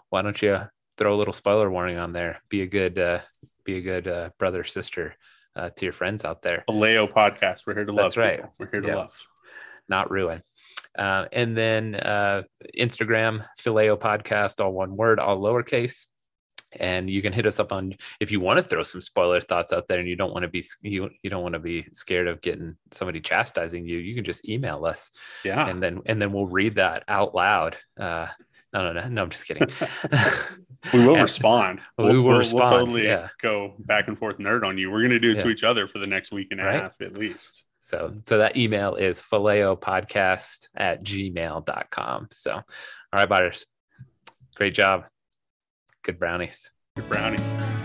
why don't you throw a little spoiler warning on there be a good uh, be a good uh, brother sister uh, to your friends out there a Leo podcast. We're here to love. That's right. people. We're here to Yeah. love. not ruin. Uh, and then uh, Instagram, Phileo Podcast, all one word, all lowercase. And you can hit us up on if you want to throw some spoiler thoughts out there, and you don't want to be you you don't want to be scared of getting somebody chastising you. You can just email us, Yeah. and then and then we'll read that out loud. Uh, no, no, no, no. I'm just kidding. <laughs> we will respond. <laughs> We will we'll- we'll totally yeah. go back and forth nerd on you. We're going to do it to each other for the next week and a Right. half at least. So, so that email is phileopodcast at gmail.com. So, all right, Byers, great job. Good brownies. Good brownies.